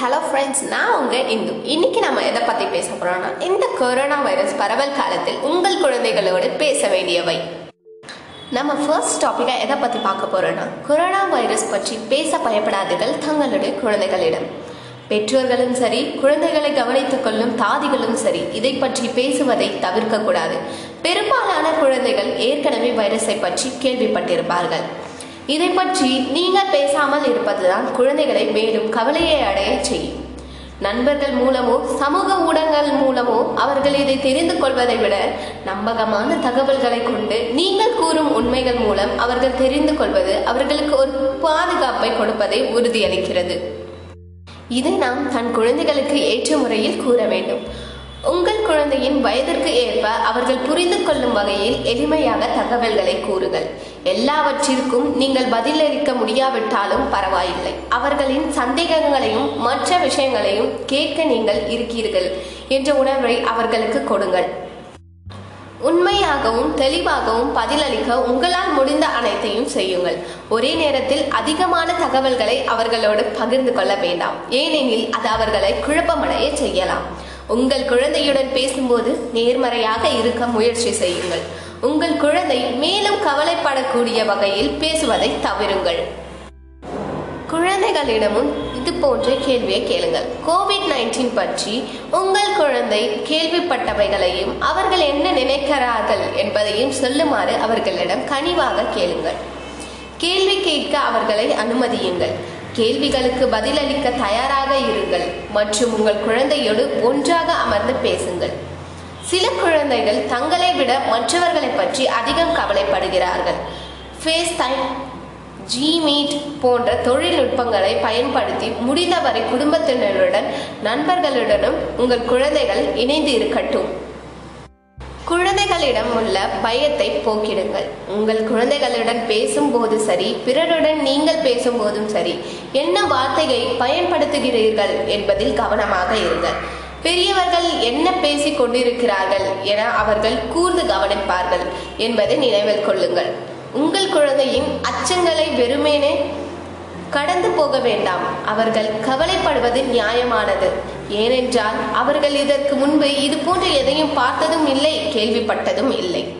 Hello friends நான் உங்கள் இந்து. இன்னைக்கு நம்ம எதை பற்றி பேச போகிறோம்னா இந்த கொரோனா வைரஸ் பரவல் காலத்தில் உங்கள் குழந்தைகளோடு பேச வேண்டியவை. நம்ம ஃபர்ஸ்ட் டாப்பிக்காக எதை பற்றி பார்க்க போகிறோம்னா கொரோனா வைரஸ் பற்றி பேச பயப்படாதீர்கள் தங்களுடைய குழந்தைகளிடம். பெற்றோர்களும் சரி குழந்தைகளை கவனித்துக் கொள்ளும் தாதிகளும் சரி இதை பற்றி பேசுவதை தவிர்க்கக்கூடாது பெரும்பாலான குழந்தைகள் ஏற்கனவே வைரஸை பற்றி கேள்விப்பட்டிருப்பார்கள். இதை பற்றி நீங்கள் பேசாமல் இருப்பதுதான் குழந்தைகளை மேலும் கவலையை நண்பர்கள் மூலமோ சமூக ஊடகங்கள் மூலமோ அவர்கள் இதை தெரிந்து கொள்வதை விட நம்பகமான தகவல்களை கொண்டு நீங்கள் கூறும் உண்மைகள் மூலம் அவர்கள் தெரிந்து கொள்வது அவர்களுக்கு ஒரு பாதுகாப்பை கொடுப்பதை உறுதியளிக்கிறது. இதை நாம் தன் குழந்தைகளுக்கு ஏற்ற முறையில் கூற வேண்டும். உங்கள் குழந்தையின் வயதிற்கு ஏற்ப அவர்கள் புரிந்து கொள்ளும் வகையில் எளிமையாக தகவல்களை கூறுங்கள். எல்லாவற்றிற்கும் நீங்கள் பதிலளிக்க முடியாவிட்டாலும் பரவாயில்லை. அவர்களின் சந்தேகங்களையும் மற்ற விஷயங்களையும் கேட்க நீங்கள் இருக்கீர்கள் என்ற உணர்வை அவர்களுக்கு கொடுங்கள். உண்மையாகவும் தெளிவாகவும் பதிலளிக்க உங்களால் முடிந்த அனைத்தையும் செய்யுங்கள். ஒரே நேரத்தில் அதிகமான தகவல்களை அவர்களோடு பகிர்ந்து கொள்ள வேண்டாம். ஏனெனில் அது அவர்களை குழப்பமடைய செய்யலாம். உங்கள் குழந்தையுடன் பேசும்போது நேர்மறையாக இருக்க முயற்சி செய்யுங்கள். உங்கள் குழந்தை மேலும் கவலைப்படக்கூடிய வகையில் பேசுவதை தவிருங்கள். குழந்தைகளிடமும் இது போன்ற கேள்வியை கேளுங்கள். கோவிட் நைன்டீன் பற்றி உங்கள் குழந்தை கேள்விப்பட்டவைகளையும் அவர்கள் என்ன நினைக்கிறார்கள் என்பதையும் சொல்லுமாறு அவர்களிடம் கனிவாக கேளுங்கள். கேள்வி கேட்க அவர்களை அனுமதியுங்கள். கேள்விகளுக்கு பதிலளிக்க தயாராக இருங்கள் மற்றும் உங்கள் குழந்தையோடு ஒன்றாக அமர்ந்து பேசுங்கள். சில குழந்தைகள் தங்களை விட மற்றவர்களை பற்றி அதிகம் கவலைப்படுகிறார்கள். ஃபேஸ் டைம் ஜிமீட் போன்ற தொழில்நுட்பங்களை பயன்படுத்தி முடிந்தவரை குடும்பத்தினருடன் நண்பர்களுடனும் உங்கள் குழந்தைகள் இணைந்து இருக்கட்டும். குழந்தைகளிடம் உள்ள பயத்தை போக்கிடுங்கள். உங்கள் குழந்தைகளுடன் பேசும்போது சரி பிறருடன் நீங்கள் பேசும்போதும் சரி என்ன வார்த்தையை பயன்படுத்துகிறீர்கள் என்பதில் கவனமாக இருங்கள். பெரியவர்கள் என்ன பேசிக் கொண்டிருக்கிறார்கள் என அவர்கள் கூர்ந்து கவனிப்பார்கள் என்பதை நினைவில் கொள்ளுங்கள். உங்கள் குழந்தையின் அச்சங்களை வெறுமேனே கடந்து போக வேண்டாம். அவர்கள் கவலைப்படுவது நியாயமானது. ஏனென்றால் அவர்கள் இதற்கு முன்பு இது போன்ற எதையும் பார்த்ததும் இல்லை கேள்விப்பட்டதும் இல்லை.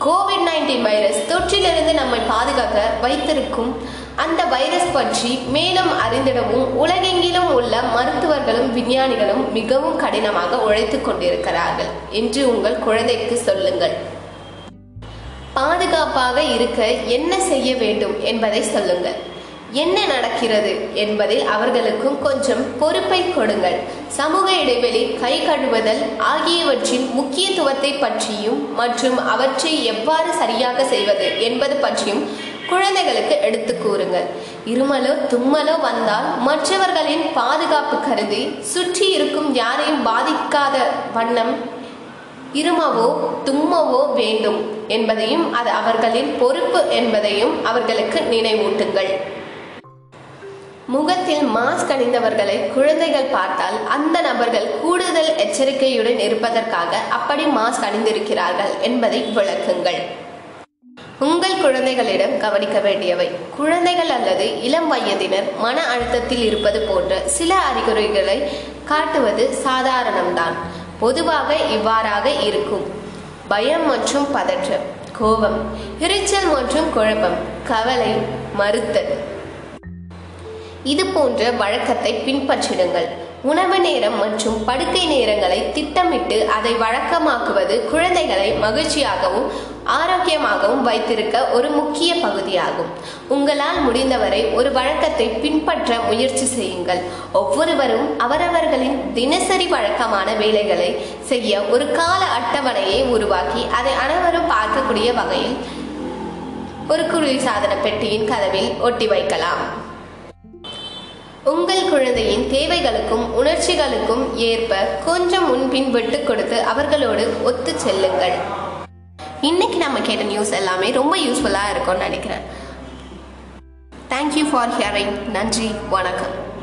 கோவிட் நைன்டீன் வைரஸ் தொற்றிலிருந்து நம்மை பாதுகாக்க வைத்திருக்கும் அந்த வைரஸ் பற்றி மேலும் அறிந்திடவும் உலகெங்கிலும் உள்ள மருத்துவர்களும் விஞ்ஞானிகளும் மிகவும் கடினமாக உழைத்து கொண்டிருக்கிறார்கள். என்று உங்கள் குழந்தைக்கு சொல்லுங்கள். பாதுகாப்பாக இருக்க என்ன செய்ய வேண்டும் என்பதை சொல்லுங்கள். என்ன நடக்கிறது என்பதில் அவர்களுக்கும் கொஞ்சம் பொறுப்பை கொடுங்கள். சமூக இடைவெளி கை கழுவுதல் ஆகியவற்றின் முக்கியத்துவத்தை பற்றியும் மற்றும் அவற்றை எவ்வாறு சரியாக செய்வது என்பது பற்றியும் குழந்தைகளுக்கு எடுத்து கூறுங்கள். இருமலோ தும்மலோ வந்தால் மற்றவர்களின் பாதுகாப்பு கருதி சுற்றி இருக்கும் யாரையும் பாதிக்காத வண்ணம் இருமவோ தும்மவோ வேண்டும் என்பதையும் அது அவர்களின் பொறுப்பு என்பதையும் அவர்களுக்கு நினைவூட்டுங்கள். முகத்தில் மாஸ்க் அணிந்தவர்களை குழந்தைகள் பார்த்தால் அந்த நபர்கள் கூடுதல் எச்சரிக்கையுடன் இருப்பதற்காக அப்படி மாஸ்க் அணிந்திருக்கிறார்கள் என்பதை விளக்குங்கள். உங்கள் குழந்தைகளிடம் கவனிக்க வேண்டியவை குழந்தைகள் அல்லது இளம் வயதினர் மன அழுத்தத்தில் இருப்பது போன்ற சில அறிகுறிகளை காட்டுவது சாதாரணம்தான். பொதுவாக இவ்வாறாக இருக்கும். பயம் மற்றும் பதற்றம் கோபம் எரிச்சல் மற்றும் குழப்பம் கவலை மறுத்தல். இது போன்ற வழக்கத்தை பின்பற்றிடுங்கள். உணவு நேரம் மற்றும் படுக்கை நேரங்களை திட்டமிட்டு அதை வழக்கமாக்குவது குழந்தைகளை மகிழ்ச்சியாகவும் ஆரோக்கியமாகவும் வைத்திருக்க ஒரு முக்கிய பகுதியாகும். உங்களால் முடிந்தவரை ஒரு வழக்கத்தை பின்பற்ற முயற்சி செய்யுங்கள். ஒவ்வொருவரும் அவரவர்களின் தினசரி வழக்கமான வேலைகளை செய்ய ஒரு கால அட்டவணையை உருவாக்கி அதை அனைவரும் பார்க்கக்கூடிய வகையில் ஒரு குளிர்சாதன பெட்டியின் கதவில் ஒட்டி வைக்கலாம். உங்கள் குழந்தையின் தேவைகளுக்கும் உணர்ச்சிகளுக்கும் ஏற்ப கொஞ்சம் முன்பின் விட்டு கொடுத்து அவர்களோடு ஒத்து செல்லுங்கள். இன்னைக்கு நம்ம கேட்ட நியூஸ் எல்லாமே ரொம்ப யூஸ்ஃபுல்லாக இருக்கும்னு நினைக்கிறேன். தேங்க்யூ ஃபார் ஹியரிங் நன்றி. வணக்கம்.